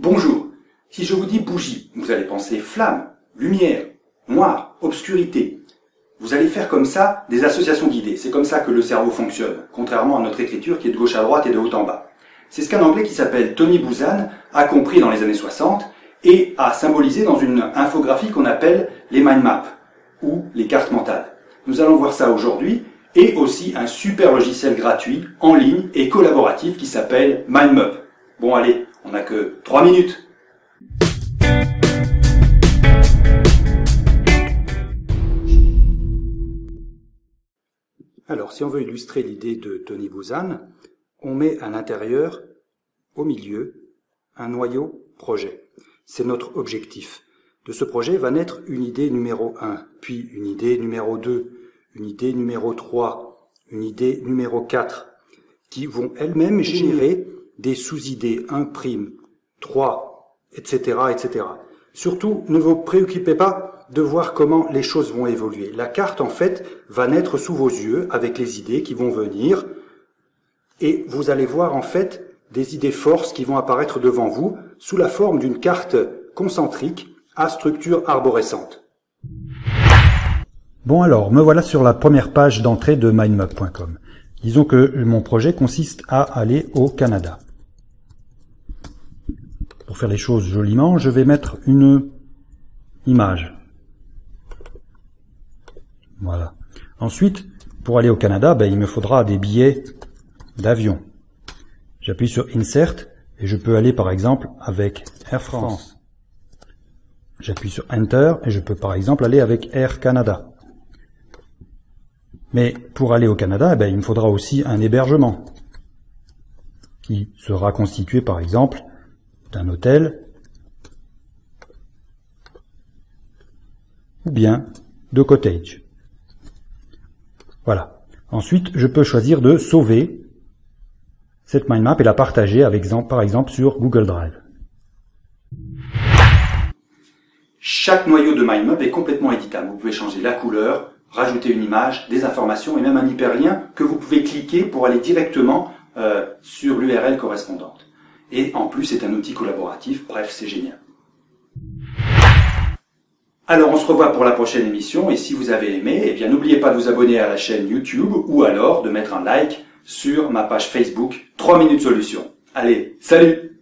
Bonjour. Si je vous dis bougie, vous allez penser flamme, lumière, noir, obscurité. Vous allez faire comme ça des associations d'idées. C'est comme ça que le cerveau fonctionne, contrairement à notre écriture qui est de gauche à droite et de haut en bas. C'est ce qu'un Anglais qui s'appelle Tony Buzan a compris dans les années 60 et a symbolisé dans une infographie qu'on appelle les mind maps ou les cartes mentales. Nous allons voir ça aujourd'hui et aussi un super logiciel gratuit en ligne et collaboratif qui s'appelle MindMap. Bon allez, on n'a que 3 minutes. Alors, si on veut illustrer l'idée de Tony Buzan, on met à l'intérieur, au milieu, un noyau projet. C'est notre objectif. De ce projet va naître une idée numéro 1, puis une idée numéro 2, une idée numéro 3, une idée numéro 4, qui vont elles-mêmes générer des sous-idées 1', 3, etc., etc. Surtout, ne vous préoccupez pas de voir comment les choses vont évoluer. La carte, en fait, va naître sous vos yeux avec les idées qui vont venir, et vous allez voir, en fait, des idées forces qui vont apparaître devant vous sous la forme d'une carte concentrique à structure arborescente. Bon alors, me voilà sur la première page d'entrée de mindmap.com. Disons que mon projet consiste à aller au Canada. Pour faire les choses joliment, je vais mettre une image. Voilà. Ensuite, pour aller au Canada, ben, il me faudra des billets d'avion. J'appuie sur Insert et je peux aller par exemple avec Air France. J'appuie sur Enter et je peux par exemple aller avec Air Canada. Mais pour aller au Canada, ben, il me faudra aussi un hébergement qui sera constitué par exemple d'un hôtel ou bien de cottage. Voilà. Ensuite, je peux choisir de sauver cette mind map et la partager avec, par exemple sur Google Drive. Chaque noyau de MindMap est complètement éditable. Vous pouvez changer la couleur, rajouter une image, des informations et même un hyperlien que vous pouvez cliquer pour aller directement euh, sur l'URL correspondante. Et en plus, c'est un outil collaboratif. Bref, c'est génial. Alors, on se revoit pour la prochaine émission. Et si vous avez aimé, eh bien, n'oubliez pas de vous abonner à la chaîne YouTube ou alors de mettre un like sur ma page Facebook 3 minutes solution. Allez, salut